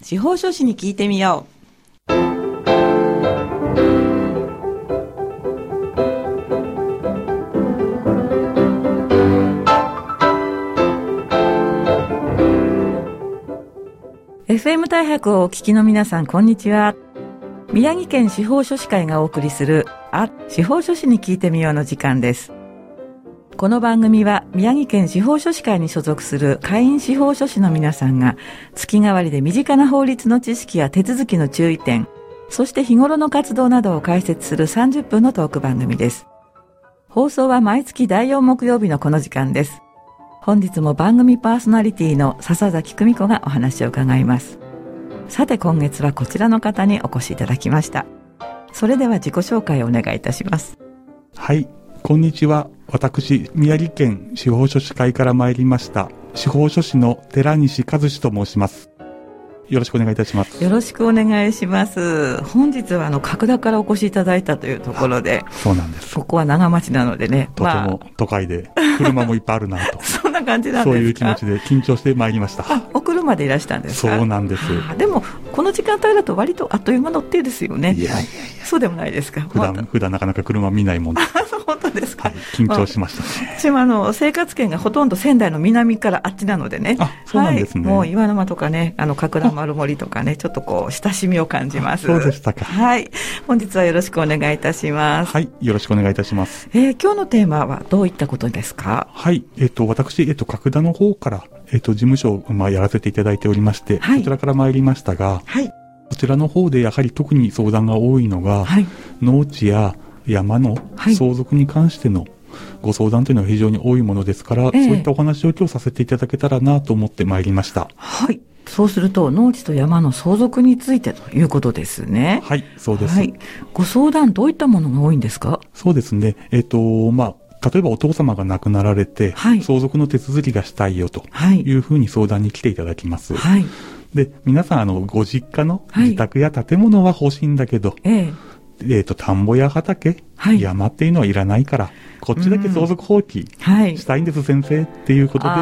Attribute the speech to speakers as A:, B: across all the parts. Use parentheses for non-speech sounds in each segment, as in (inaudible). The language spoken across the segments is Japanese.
A: 司法書士に聞いてみよう。FM 大白をお聞きの皆さんこんにちは。宮城県司法書士会がお送りするあ司法書士に聞いてみようの時間です。この番組は宮城県司法書士会に所属する会員司法書士の皆さんが月替わりで身近な法律の知識や手続きの注意点、そして日頃の活動などを解説する30分のトーク番組です。放送は毎月第4木曜日のこの時間です。本日も番組パーソナリティの笹崎久美子がお話を伺います。さて今月はこちらの方にお越しいただきました。それでは自己紹介をお願いいたします。
B: はい、こんにちは。私、宮城県司法書士会から参りました、司法書士の寺西和志と申します。よろしくお願いいたします。
A: よろしくお願いします。本日はあの角田からお越しいただいたというところで、
B: そうなんです。
A: ここは長町なのでね、
B: とても都会で車もいっぱいあるなと。(laughs)
A: そんな感じなんですか？
B: そういう気持ちで緊張してまいりました。
A: あ、お車でいらしたんです
B: か？そうなんです。
A: でもこの時間帯だと割とあっという間乗ってですよね。
B: いやいやいや。
A: そうでもないですか？
B: 普段、ま、普段なかなか車見ないもんで。(laughs)
A: 本当ですか、はい、
B: 緊張しました
A: ね。私もあの生活圏がほとんど仙台の南からあっちなのでね。
B: あ、そうなんですね。
A: はい、もう岩沼とかね、あの角田丸森とかね、(laughs) ちょっとこう親しみを感じます。
B: そうでしたか。
A: はい。本日はよろしくお願いいたします。
B: はい、よろしくお願いいたします。
A: えー、今日のテーマはどういったことですか？
B: はい、えっ、ー、と私えっ、ー、と角田の方からえっ、と事務所まあやらせていただいておりまして、はい、こちらから参りましたが、はい。こちらの方でやはり特に相談が多いのが、はい、農地や山の相続に関してのご相談というのは非常に多いものですから、えー、そういったお話を今日させていただけたらなと思ってまいりました。
A: はい。そうすると、農地と山の相続についてということですね。
B: はい、そうです。はい。
A: ご相談、どういったものが多いんですか？
B: そうですね。えっ、ー、と、まあ、例えばお父様が亡くなられて、はい、相続の手続きがしたいよというふうに相談に来ていただきます。はい。で、皆さん、あの、ご実家の自宅や建物は欲しいんだけど、えええー、と、田んぼや畑、はい、山っていうのはいらないから、こっちだけ相続放棄したいんです、先生っていうことで、ご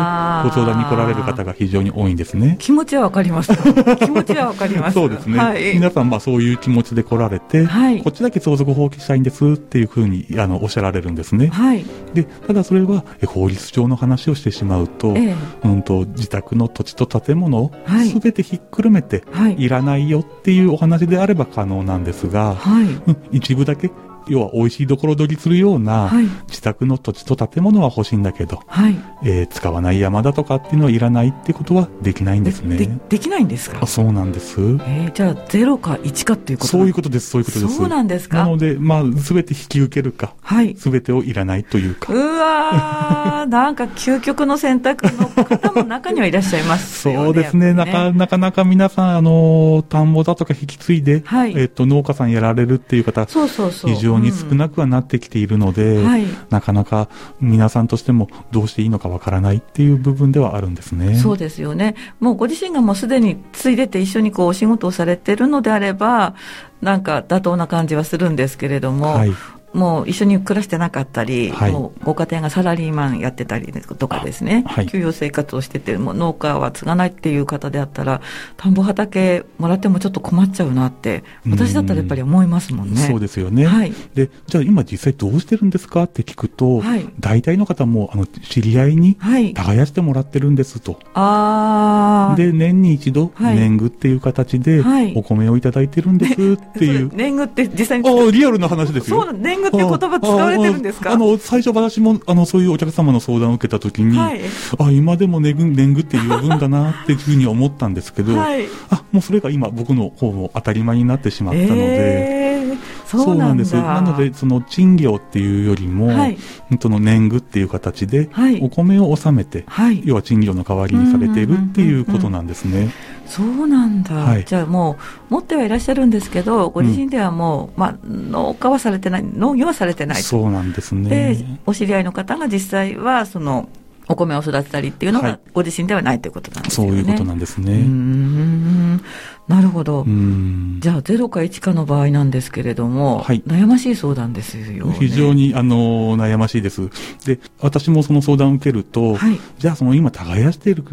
B: 相談に来られる方が非常に多いんですね。
A: 気持ちはわかります。(laughs) 気持ちはわかります。
B: そうですね。はい、皆さん、まあそういう気持ちで来られて、はい、こっちだけ相続放棄したいんですっていうふうにあのおっしゃられるんですね。はい、で、ただそれは法律上の話をしてしまうと、ええ、うんと自宅の土地と建物をすべてひっくるめて、い、らないよっていうお話であれば可能なんですが、はい、一部だけ要は美味しいところ取りするような、自宅の土地と建物は欲しいんだけど、はい、えー、使わない山だとかっていうのはいらないってことはできないんですね。
A: でできないんですか？
B: あそうなんです。え
A: ー、じゃあ0か1かっていうこと？
B: そういうことです、そういうことです。
A: そうなんですか？
B: なので、まあ、すべて引き受けるか、はい、すべてをいらないというか。
A: うわー、(laughs) なんか究極の選択の方も中にはいらっしゃいます
B: よね。そうですね、ねなかなかなか皆さん、あの、田んぼだとか引き継いで、はい、えっ、と、農家さんやられるっていう方、そうそうそう非常に少なくはななってきているので、はい、なかなか皆さんとしてもどうしていいのかわからないっていう部分ではあるんですね。
A: そうですよね。もうご自身がもうすでについでて一緒にこうお仕事をされてるのであれば、なんか妥当な感じはするんですけれども、はい、もう一緒に暮らしてなかったり、はい、もうご家庭がサラリーマンやってたりとかですね、はい、給与生活をしてて、もう農家は継がないっていう方であったら、田んぼ畑もらってもちょっと困っちゃうなって、私だったらやっぱり思いますもんね。
B: そうですよね。はい、で、じゃあ今実際どうしてるんですかって聞くと、はい、大体の方も、あの、知り合いに耕してもらってるんですと。あで、年に一度、年貢っていう形で、お米をいただいてるんですっていう。
A: 年貢って実際に。
B: ああ、リアルな話ですよ。
A: そう年貢って言葉使われてるんですか？
B: あの、最初私も、あの、そういうお客様の相談を受けたときに、はい、あ、今でも年貢、年貢って呼ぶんだなっていうふうに思ったんですけど、はい、あ、もうそれが今僕の方も当たり前になってしまったので、えー、そうなんです。なので、その賃料っていうよりも、はい、その年貢っていう形で、お米を納めて、はい、要は賃料の代わりにされているっていうことなんですね。
A: そうなんだ、はい、じゃあもう、持ってはいらっしゃるんですけど、ご自身ではもう、うん、まあ、農家はされてない、農業はされてない
B: そうなんですね。
A: で、お知り合いの方が実際は、その、お米を育てたりっていうのが、ご自身ではないということなんですね、
B: そういうことなんですね。うん。
A: なるほど。じゃあ、0か1かの場合なんですけれども、はい、悩ましい相談ですよ、ね、
B: 非常に、あの、悩ましいです。で、私もその相談を受けると、はい、じゃあ、その今、耕している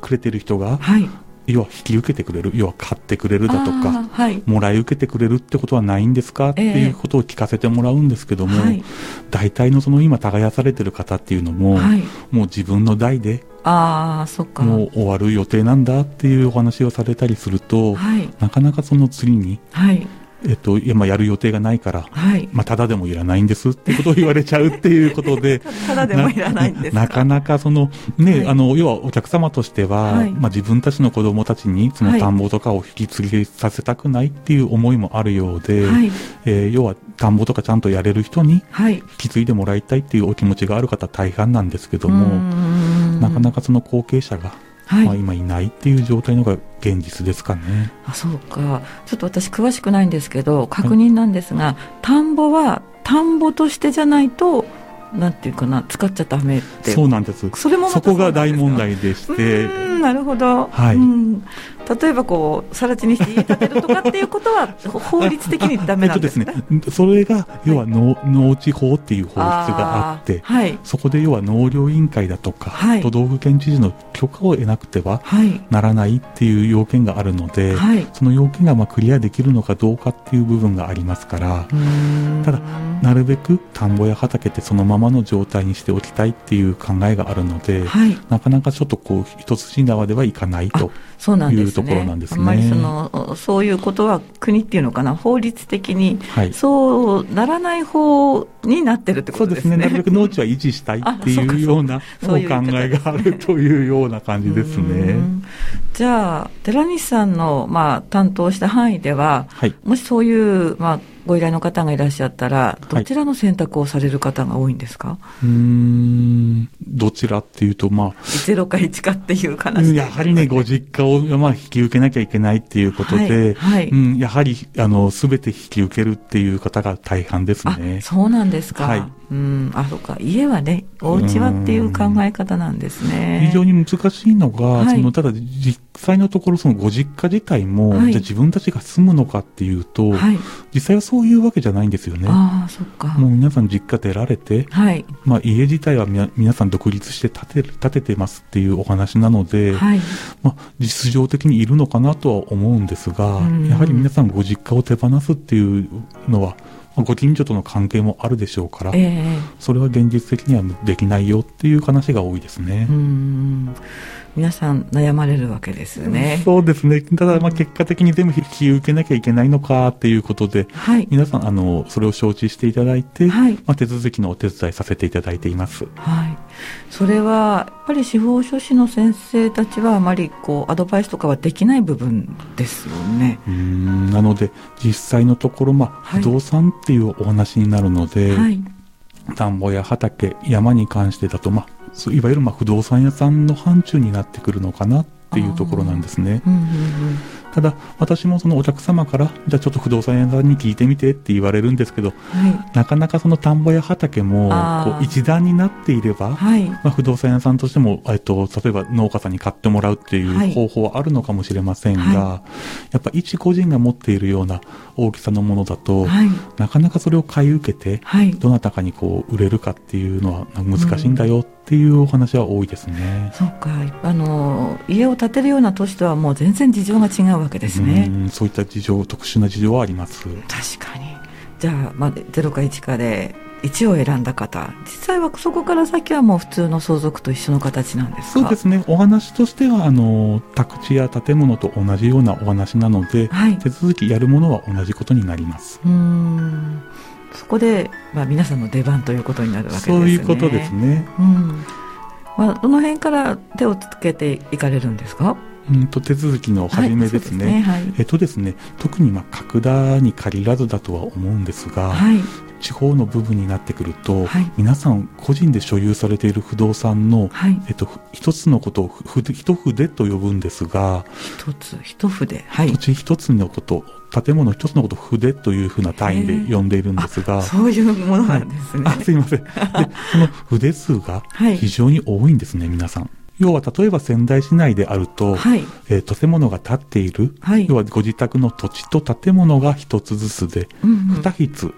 B: くれてる人が、はい、要は引き受けてくれる要は買ってくれるだとか、はい、もらい受けてくれるってことはないんですか？っていうことを聞かせてもらうんですけども、はい、大体のその今耕されてる方っていうのも、はい、もう自分の代で
A: あそっか。
B: もう終わる予定なんだっていうお話をされたりすると、なかなかその次に、はいえっと、今やる予定がないから、はい、まあ、ただでもいらないんですってことを言われちゃうっていうことで、(laughs)
A: ただでもいらないんです
B: なかなかその、ね、はい、あの、要はお客様としては、はい、まあ、自分たちの子供たちにその田んぼとかを引き継ぎさせたくないっていう思いもあるようで、はい、えー、要は田んぼとかちゃんとやれる人に引き継いでもらいたいっていうお気持ちがある方大半なんですけども、なかなかその後継者が、はい、まあ、今いないっていう状態のが現実ですかね。
A: あそうか。ちょっと私詳しくないんですけど確認なんですが、はい、田んぼは田んぼとしてじゃないとなんていうかな使っちゃダメって。
B: そうなんです。それもそこが大問題でして。
A: なるほど、はい、うん例えばこう、更地にして家建てるとかっていうことは、法律的にダメなんですか、
B: えっとですね、それが、要は農,、農地法っていう法律があって、はい、そこで要は農業委員会だとか、はい、都道府県知事の許可を得なくてはならないっていう要件があるので、はい、その要件がまあクリアできるのかどうかっていう部分がありますから、ただ、なるべく田んぼや畑ってそのままの状態にしておきたいっていう考えがあるので、なかなかちょっとこう、一筋縄ではいかないと。そうなんですね。ところなんですね。あんまり
A: その、そういうことは国っていうのかな、法律的に、そうならない方になってるってことですね。そうですね。
B: なるべく農地は維持したいっていうような (laughs) お考えがあるというような感じですね。
A: じゃあ、寺西さんの、まあ、担当した範囲では、はい、もしそういう、まあ、ご依頼の方がいらっしゃったら、どちらの選択をされる方が多いんですか、はい、う
B: ん、どちらっていうと、まあ。
A: 0か1かっていう話
B: やはりね、ご実家を、まあ、引き受けなきゃいけないっていうことで、はい、はい、うん、やはり、あの、すべて引き受けるっていう方が大半ですね。
A: そうなんですか。はい。うん、あ、そうか。家はね、お家はっていう考え方なんですね。
B: 非常に難しいのが、はい、その、ただ、実際のところ、そのご実家自体も、はい、じゃ自分たちが住むのかっていうと、はい、実際はそういうわけじゃないんですよね。ああ、そっか。もう皆さん実家出られて、はい、まあ家自体はみ皆さん独立して建て建ててますっていうお話なので、はい、まあ実情的にいるのかなとは思うんですが、やはり皆さんご実家を手放すっていうのは、ご近所との関係もあるでしょうから、えー、それは現実的にはできないよっていう話が多いですね。
A: 皆さん悩まれるわけですね。
B: そうですね。ただ、まあ、結果的に全部引き受けなきゃいけないのかっていうことで、はい、皆さん、あの、それを承知していただいて、はい、まあ、手続きのお手伝いさせていただいています。
A: はい。それは、やっぱり司法書士の先生たちは、あまり、こう、アドバイスとかはできない部分ですよね。
B: うん、なので、実際のところ、まあ、不動産っていうお話になるので、はい、田んぼや畑、山に関してだと、まあ、いわゆるまあ不動産屋さんの範疇になってくるのかなっていうところなんですね。うんうんうんただ、私もそのお客様から、じゃあちょっと不動産屋さんに聞いてみてって言われるんですけど、はい、なかなかその田んぼや畑もこう一段になっていれば、はい、まあ、不動産屋さんとしても、えっと、例えば農家さんに買ってもらうっていう方法はあるのかもしれませんが、はい、やっぱ一個人が持っているような大きさのものだと、なかなかそれを買い受けて、どなたかにこう売れるかっていうのは難しいんだよっていうお話は多いですね。
A: そうか、あの家を建てるような都市とはもう全然事情が違うわけですね。
B: うそういった事情、特殊な事情はあります。
A: 確かに。じゃあ、まあ、0か1かで1を選んだ方、実際はそこから先はもう普通の相続と一緒の形なんです
B: か？そうですね。お話としては、あの、宅地や建物と同じようなお話なので、はい、手続きやるものは同じことになります。うん。
A: そこで、まあ、皆さんの出番ということになるわけですね。
B: そういうことですね。うん。
A: まあ、どの辺から手をつけていかれるんですか？
B: うんと手続きの始めですね。はい、ねはい、えっとですね、特にまあ角田に限らずだとは思うんですが、はい、地方の部分になってくると、はい、皆さん個人で所有されている不動産の、はい、えっと、一つのことを一筆と呼ぶんですが、
A: 一つ、一筆、は
B: い。土地一つのこと、建物一つのことを筆というふうな単位で呼んでいるんですが、
A: そういうものなんですね。
B: はい、あすいません。(laughs) で、その筆数が非常に多いんですね、皆さん。要は例えば仙台市内であると、はい、えー、建物が建っている、はい、要はご自宅の土地と建物が一つずつで、二、うん、筆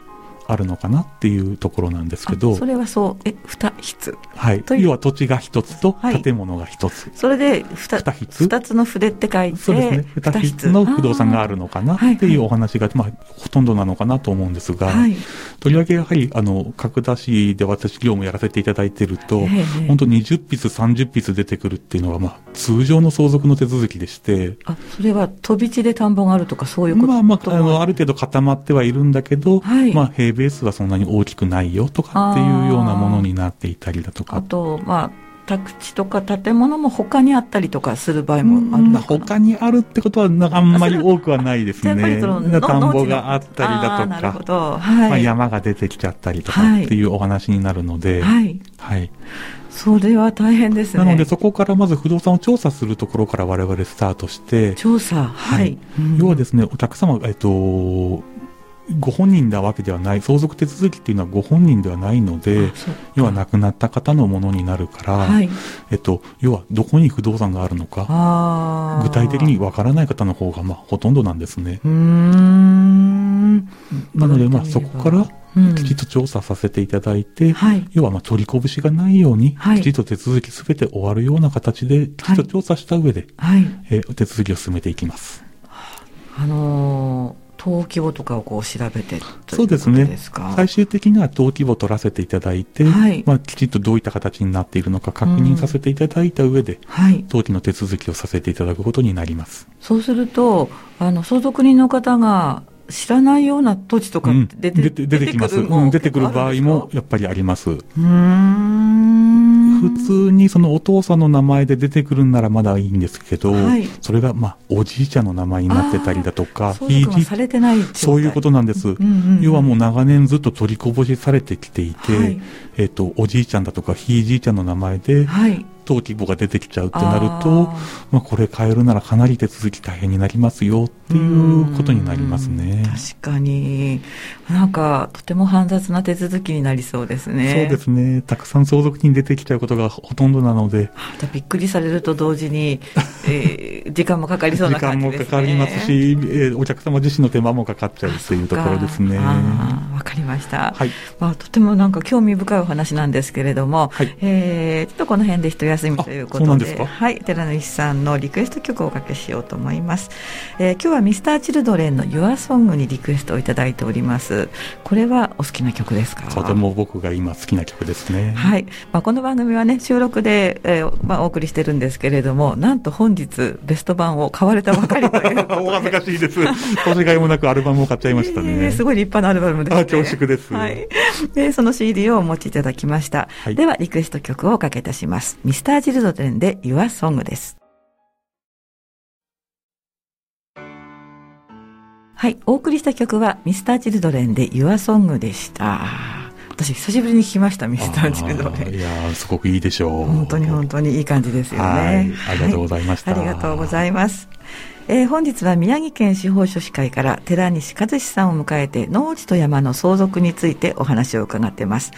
B: あるのかなっていうところなんですけど。
A: それはそう、え、二室
B: はい。要は土地が一つと建物が一つ。はい、
A: それで二室二つの筆って書いて、
B: そうですね。二室の不動産があるのかなっていうお話が、まあ、ほとんどなのかなと思うんですが、はい、とりわけやはり、あの、角田市で私業務やらせていただいてると、本当20筆、30筆出てくるっていうのは、まあ、通常の相続の手続きでして。
A: あ、それは飛び地で田んぼがあるとかそういうこと？
B: まあまあ、あの、ある程度固まってはいるんだけど、はい、まあ、平米数はそんなに大きくないよとかっていうようなものになっていたりだとか。
A: あと、まあ、宅地とか建物も他にあったりとかする場合もあるのか
B: 他にあるってことはあんまり多くはないですね。田んぼがあったりだとか、はい、まあ、山が出てきちゃったりとかっていうお話になるので、はい。はい、
A: それは大変ですね。
B: なのでそこからまず不動産を調査するところから我々スタートして、
A: 調査はい。
B: 要はですね、お客様、えっと、ご本人なわけではない相続手続きっていうのはご本人ではないので要は亡くなった方のものになるから、はい、えっと、要はどこに不動産があるのか具体的にわからない方の方が、まあ、ほとんどなんですね。なので、まあ、そこからきちっと調査させていただいて、うん要はまあ取りこぶしがないように、はい、きちっと手続きすべて終わるような形で、きちっと調査した上で、はい、えー、手続きを進めていきます。
A: あのー登記簿とかをこう調べて
B: そうですね。最終的には登記簿を取らせていただいて、はい、まあ、きちんとどういった形になっているのか確認させていただいた上で、うん。はい、登記の手続きをさせていただくことになります。
A: そうすると、あの、相続人の方が知らないような土地とか出て,、うん、出て
B: 出てきます、うん。出てくる場合もやっぱりあります。
A: うん。
B: 普通にそのお父さんの名前で出てくるんならまだいいんですけど、はい、それがまあおじいちゃんの名前になってたりだとか、
A: そういう
B: ことなんです、うんうんうん、要はもう長年ずっと取りこぼしされてきていて、はい、えっ、ー、と、おじいちゃんだとかひいじいちゃんの名前で、はい登記簿が出てきちゃうってなると、まあ、これ変えるならかなり手続き大変になりますよっていうことになりますね。
A: 確かに。なんか、とても煩雑な手続きになりそうですね。
B: そうですね。たくさん相続人出てきちゃうことがほとんどなので。
A: びっくりされると同時に、えー、(laughs) 時間もかかりそうな感じですね。
B: 時間もかかりますし、えー、お客様自身の手間もかかっちゃうっていうところですね。
A: わかりました。はい。まあ、とてもなんか興味深いお話なんですけれども、はい、えー、ちょっとこの辺で一休みということで、ではい、寺西さんのリクエスト曲をおかけしようと思います。えー、今日はミスターチルドレンの Your Song にリクエストをいただいております。これはお好きな曲ですか？
B: とても僕が今好きな曲ですね。
A: はい。まあ、この番組はね、収録で、えー、まあ、お送りしてるんですけれども、なんと本日ベスト版を買われたばかりという (laughs) お
B: 恥ずかしいです。年がいもなくアルバムを買っちゃいましたね。えー、
A: すごい立派なアルバムですね。あ、
B: 恐縮です。
A: はい。で、その CD をお持ちいただきました。はい、では、リクエスト曲をおかけいたします。ミスターチルドレンで Your Song です。はい、お送りした曲はミスターチルドレンで Your Song でした。私久しぶりに聞きましたミスターチルドレン。
B: いやすごくいいでしょう。
A: 本当に本当にいい感じですよね。
B: ありがとうございました、
A: はい、ありがとうございます。えー、本日は宮城県司法書士会から寺西和志さんを迎えて農地と山の相続についてお話を伺っています。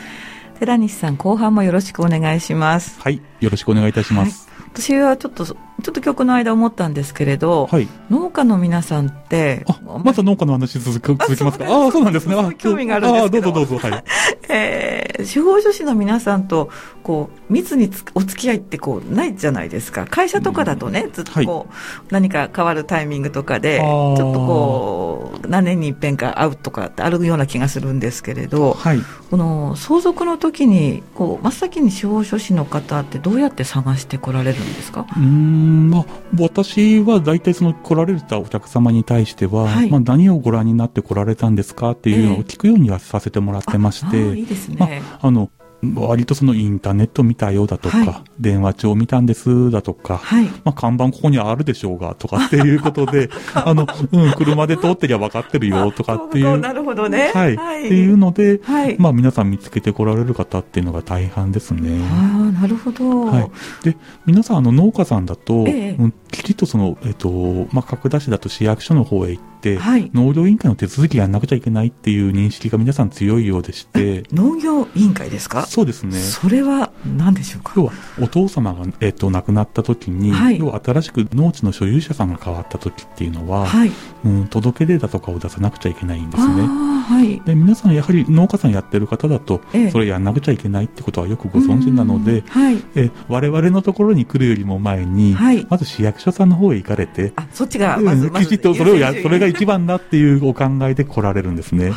A: 寺西さん後半もよろしくお願いします。
B: はい、よろしくお願いいたします。
A: はい私はちょっとちょっと曲の間思ったんですけれど、はい、農家の皆さんって、
B: あ、また農家の話続く続きますか？ああ、そうなんですね。あ
A: 興味があるんですけ
B: ど。あどうぞどうぞ、はい。(laughs)
A: えー、司法書士の皆さんと、こう、密にお付き合いってこう、ないじゃないですか。会社とかだとね、うん、ずっとこう、はい、何か変わるタイミングとかで、ちょっとこう、何年に一遍か会うとかってあるような気がするんですけれど、はい、この相続の時に、こう、真っ先に司法書士の方ってどうやって探してこられるんですか？
B: うんまあ、私は大体その来られたお客様に対しては、はい、まあ、何をご覧になって来られたんですかっていうのを聞くようにはさせてもらってまして、え
A: ー、いいですね、
B: まあ、あの割とそのインターネット見たよだとか、はい、電話帳見たんですだとか、はい、まあ看板ここにあるでしょうがとかっていうことで、(laughs) あの、うん、車で通ってりゃ分かってるよとかっていう。
A: なるほどね。
B: はい。はい、っていうので、はい、まあ皆さん見つけてこられる方っていうのが大半ですね。
A: ああ、なるほど。はい。
B: で、皆さんあの農家さんだと、ええ、うん、きちっとその、えっ、と、まあ角田市だと市役所の方へ行って、はい、農業委員会の手続きやんなくちゃいけないっていう認識が皆さん強いようでして。
A: 農業委員会ですか？
B: そうですね。
A: それは何でしょうか？
B: 要はお父様が、えっと、亡くなった時に、はい、要は新しく農地の所有者さんが変わった時っていうのは、はい、うん、届け出だとかを出さなくちゃいけないんですね。
A: はい、
B: で皆さんやはり農家さんやってる方だと、ええ、それやんなくちゃいけないってことはよくご存知なので、はい、え我々のところに来るよりも前に、はい、まず市役所さんの方へ行かれて、
A: あそっちがまず、
B: きちっとそれをやそれが一番だっていうお考えで来られるんですね。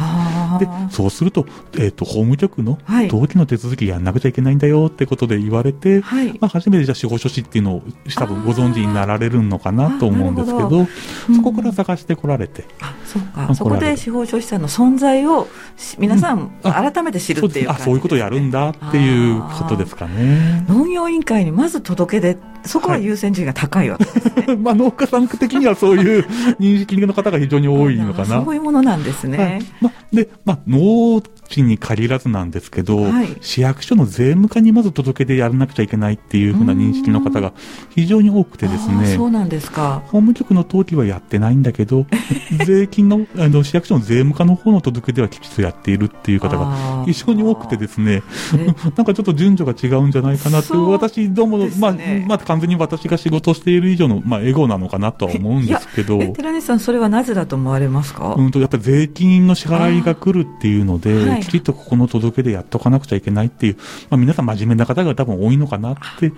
B: でそうすると,、えーと、法務局の登記の手続きやんなくちゃいけないんだよってことで言われて、はい、まあ、初めてじゃあ司法書士っていうのを多分ご存知になられるのかなと思うんですけど、そこから探してこられて。
A: あそうか。そこで司法書士さんの存在を皆さん改めて知るっていう、ね、
B: あそういうことをやるんだっていうことですかね。
A: 農業委員会にまず届け出そこは優先順位が高いわけですね。はい、まあ
B: 農家さん的にはそういう認識の方が非常に多いのかな。(laughs)
A: そういうものなんですね。はい、
B: まあ、で、まあ農地に限らずなんですけど、はい、市役所の税務課にまず届け出やらなくちゃいけないっていうふうな認識の方が非常に多くてですね。
A: そうなんですか。
B: 法務局の登記はやってないんだけど、(laughs) 税金の、あの、市役所の税務課の方の届け出はきちっとやっているっていう方が非常に多くてですね、(laughs) なんかちょっと順序が違うんじゃないかなって私どうも、ね、まあ、まあ完全に私が仕事している以上の、まあ、エゴなのかなとは思うんですけど。
A: 寺西さん、それはなぜだと思われますか？
B: うんと、やっぱり税金の支払いが来るっていうので、はい、きちっとここの届け出やっとかなくちゃいけないっていう、まあ、皆さん真面目な方が多分多いのかなって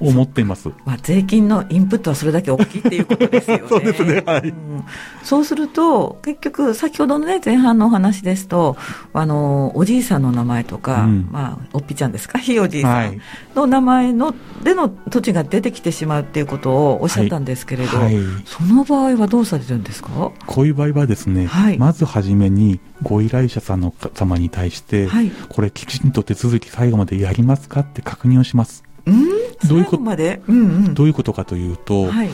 B: 思っています。
A: まあ、税金のインプットはそれだけ大きいっていうことですよね。(laughs)
B: そうですね。はい、うん。
A: そうすると、結局、先ほどのね、前半のお話ですと、あの、おじいさんの名前とか、うん、まあ、おっぴちゃんですか、(laughs) ひいおじいさんの名前の、での土地が出てきてしまうっていうことをおっしゃったんですけれど、はいはい、その場合はどうされるんですか？
B: こういう場合はですね、はい、まずはじめに、ご依頼者さんの様に対して、これきちんと手続き最後までやりますかって確認をします。
A: どういうこ？と、うん
B: うん、どういうことかというと、はい、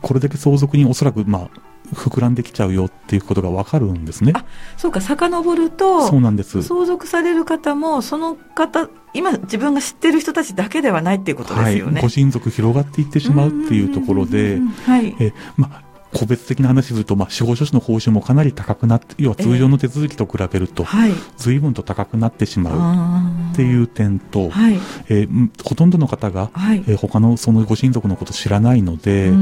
B: これだけ相続人おそらく、まあ、膨らんできちゃうよっていうことが分かるんですね。あ
A: そうか、遡ると、
B: そうなんです。
A: 相続される方も、その方、今自分が知ってる人たちだけではないっていうことですよね。はい、
B: ご親族広がっていってしまうっていうところで、はい、えまあ個別的な話すると、まあ、司法書士の報酬もかなり高くなって、要は通常の手続きと比べると、随分と高くなってしまうっていう点と、はい、えー、ほとんどの方が、はい、えー、他のそのご親族のことを知らないので、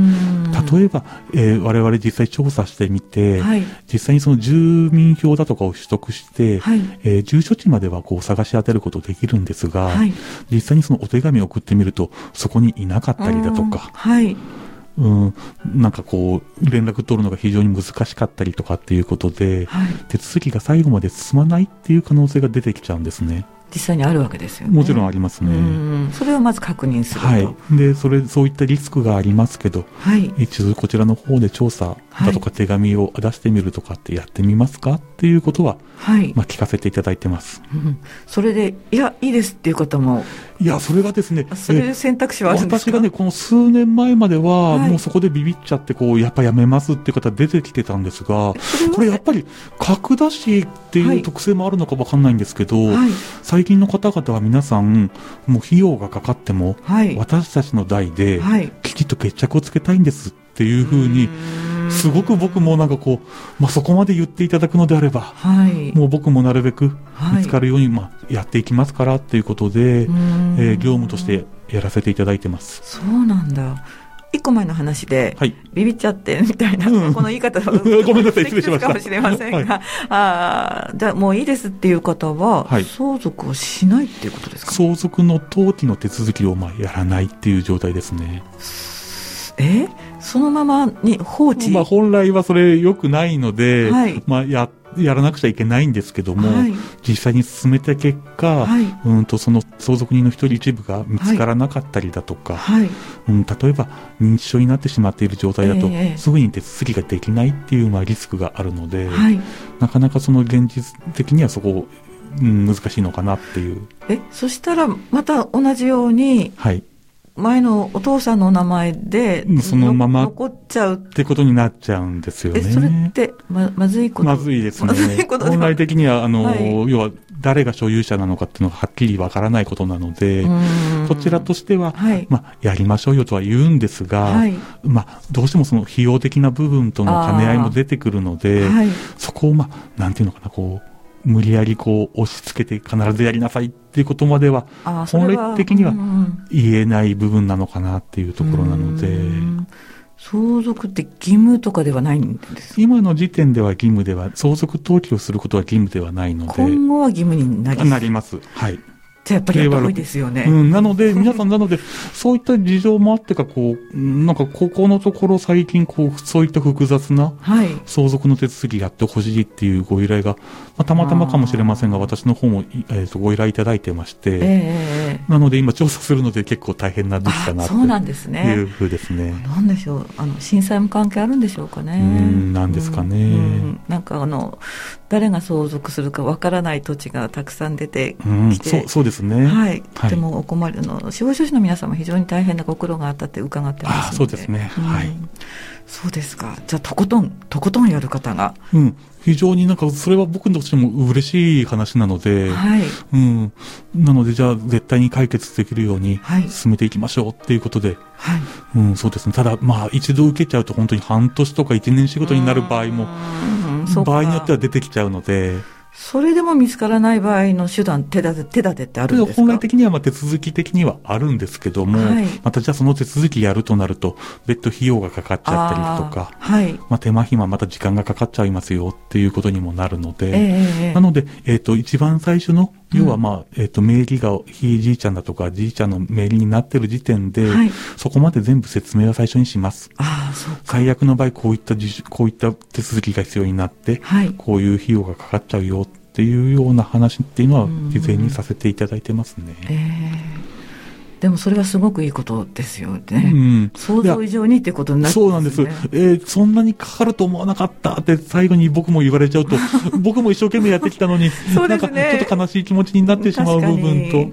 B: 例えば、えー、我々実際調査してみて、はい、実際にその住民票だとかを取得して、はい、えー、住所地まではこう探し当てることできるんですが、はい、実際にそのお手紙を送ってみると、そこにいなかったりだとか、はいうん、なんかこう、連絡取るのが非常に難しかったりとかっていうことで、はい、手続きが最後まで進まないっていう可能性が出てきちゃうんですね。
A: 実際にあるわけですよね。
B: もちろんありますね。
A: それをまず確認すると。
B: はい。で、それ、そういったリスクがありますけど、はい。一度こちらの方で調査だとか手紙を出してみるとかってやってみますかっていうことは、はい。まあ聞かせていただいてます。
A: うん、それで、いや、いいですっていう方も。
B: いや、それがですね、
A: そういう選択肢はあるんです
B: か？私がね、この数年前までは、もうそこでビビっちゃって、こう、やっぱやめますっていう方出てきてたんですが、これやっぱり、角出しっていう特性もあるのかわかんないんですけど、はい、最近の方々は皆さん、もう費用がかかっても、はい、私たちの代で、きちっと決着をつけたいんですっていうふうに、すごく僕もなんかこう、まあ、そこまで言っていただくのであれば、はい、もう僕もなるべく見つかるように、まあ、やっていきますからっていうことで、えー、業務としてやらせていただいてます。
A: そうなんだ。一個前の話で、はい、ビビっちゃってみたいな、うん、この言い方は、(laughs)
B: ごめんなさい、失礼しました。
A: かもしれませんが、はい、あじゃあもういいですっていう方は、はい、相続をしないっていうことですか？
B: 相続の登記の手続きをまあやらないっていう状態ですね。
A: え？そのままに放置？
B: まあ本来はそれ良くないので、はい、まあややらなくちゃいけないんですけども、はい、実際に進めた結果、はい、うんとその相続人の一人一部が見つからなかったりだとか、はい、うん、例えば認知症になってしまっている状態だと、えー、すぐに手続きができないっていうまあリスクがあるので、なかなかその現実的にはそこ、うん、難しいのかなっていう。
A: えそしたらまた同じように、はい、前のお父さんの名前で、
B: そのまま
A: 残っちゃう。
B: ってことになっちゃうんですよね。
A: それってままずいこと？
B: まずいですね。本来的には、あの、はい、要は誰が所有者なのかっていうのがはっきりわからないことなので、こちらとしては、はい、まあ、やりましょうよとは言うんですが、はい、まあ、どうしてもその費用的な部分との兼ね合いも出てくるので、そこを、まあ、なんていうのかな、こう、無理やりこう押し付けて必ずやりなさいっていうことまでは、本来的には言えない部分なのかなっていうところなので。
A: 相続って義務とかではないんです
B: 今の時点では義務では、相続登記をすることは義務ではないので。
A: 今後は義務になり
B: なります。はい。
A: やっぱり多いですよね。
B: うん、なので、皆さんなので、そういった事情もあってか、こう、なんかここのところ最近、こう、そういった複雑な、相続の手続きやってほしいっていうご依頼が、まあ、たまたまかもしれませんが、私の方も、えーと、ご依頼いただいてまして、えー、なので今調査するので結構大変な時期かなというふうですね。
A: なんでしょう、あの、震災も関係あるんでしょうかね。う
B: ん、なんですかね。うん、
A: なんかあの、誰が相続するかわからない土地がたくさん出てきて、
B: そうそうですね。
A: はい。とてもお困りの、司法書士の皆さんも非常に大変なご苦労があったって伺ってます
B: そうですね。はい。
A: そうですか。じゃあ、とことん、とことんやる方が。
B: うん。非常になんか、それは僕としても嬉しい話なので、はい。うん。なので、じゃあ、絶対に解決できるように、進めていきましょうっていうことで、はい。うん、そうですね。ただ、まあ、一度受けちゃうと本当に半年とか一年仕事になる場合も、場合によっては出てきちゃうので、
A: それでも見つからない場合の手段、手立て、手立てってあるんですか？
B: 本来的にはまあ手続き的にはあるんですけども、はい、またじゃあその手続きやるとなると、別途費用がかかっちゃったりとか、はい、まあ手間暇また時間がかかっちゃいますよっていうことにもなるので、えー、なので、えっ、ー、と、一番最初の要はまあ、えっ、ー、と、名義がひいじいちゃんだとか、じいちゃんの名義になってる時点で、はい、そこまで全部説明は最初にします。あそう最悪の場合、こういったこういった手続きが必要になって、はい、こういう費用がかかっちゃうよっていうような話っていうのは、事前にさせていただいてますね。えー
A: でもそれはすごくいいことですよね。うん、想像以上にってことにな
B: る、ね、そうなんです。えー、そんなにかかると思わなかったって最後に僕も言われちゃうと、(laughs) 僕も一生懸命やってきたのに、ね、なんかちょっと悲しい気持ちになってしまう部分と、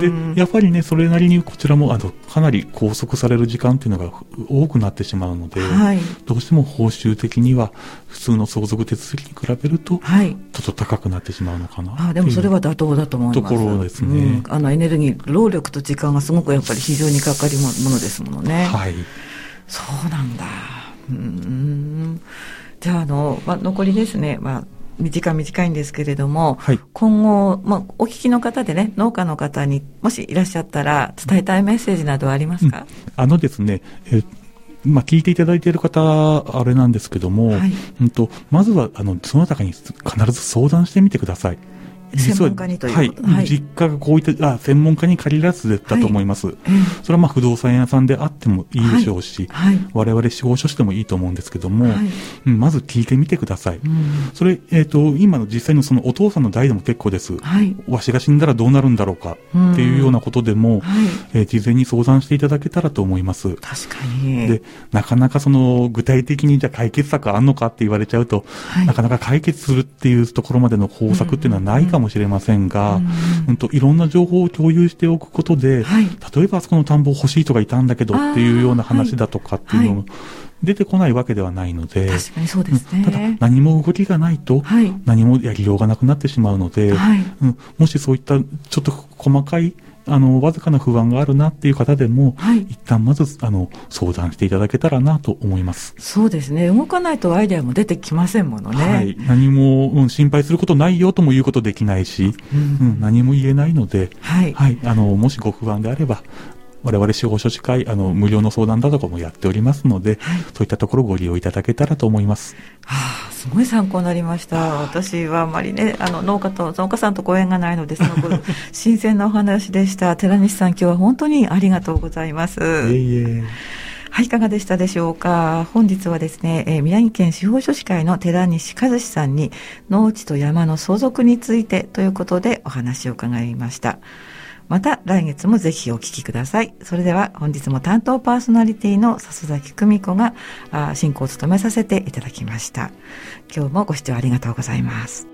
B: で、やっぱりね、それなりにこちらも、あの、かなり拘束される時間っていうのが多くなってしまうので、はい、どうしても報酬的には普通の相続手続きに比べると、はい、ちょっと高くなってしまうのかな。
A: あでもそれは妥当だと思います。
B: ところですね、うん、
A: あの、エネルギー、労力と時間間がすごくやっぱり非常にかかりものですものね。はい。そうなんだ。うん。じゃあ、あの、まあ、残りですね、まあ、時間短いんですけれども、はい、今後、まあ、お聞きの方でね、農家の方にもしいらっしゃったら、伝えたいメッセージなどはありますか、うん、
B: あのですね、えまあ、聞いていただいている方、あれなんですけども、はい、うんと、まずは、あの、その中に必ず相談してみてください。
A: 専門家にという
B: ことはい、はい、実家がこういったあ専門家に借りらずだと思います、はい、それはまあ不動産屋さんであってもいいでしょうし、はい、我々司法書士でもいいと思うんですけども、うん、まず聞いてみてください、うん、それ、えーと、今の実際のそのお父さんの代でも結構です、わしが死んだらどうなるんだろうかっていうようなことでも、えー、事前に相談していただけたらと思います。
A: 確かに。
B: でなかなかその具体的にじゃ解決策あんのかって言われちゃうと、なかなか解決するっていうところまでの方策っていうのはないかもしれませんが、うんうん、といろんな情報を共有しておくことで、はい、例えばあそこの田んぼ欲しい人がいたんだけどっていうような話だとかっていうのも、出てこないわけではないので、
A: 確かにそうですね。
B: ただ、何も動きがないと、何もやりようがなくなってしまうので、はい、うん、もしそういったちょっと細かいあの、わずかな不安があるなっていう方でも、はい、一旦まず、あの、相談していただけたらなと思います。
A: そうですね。動かないとアイデアも出てきませんものね。はい。
B: 何も、うん、心配することないよとも言うことできないし、うん、うん、何も言えないので、はい。はい。あの、もしご不安であれば、我々司法書士会、あの、無料の相談だとかもやっておりますので、はい、そういったところをご利用いただけたらと思います。
A: はあ、すごい参考になりました。私はあまりね、あの、農家と、農家さんとご縁がないのですごく新鮮なお話でした。寺西さん、今日は本当にありがとうございます。いえいえ。はい、いかがでしたでしょうか？本日はですね、えー、宮城県司法書士会の寺西和志さんに、農地と山の相続についてということでお話を伺いました。また来月もぜひお聞きください。それでは本日も担当パーソナリティの笹崎久美子が進行を務めさせていただきました。今日もご視聴ありがとうございます。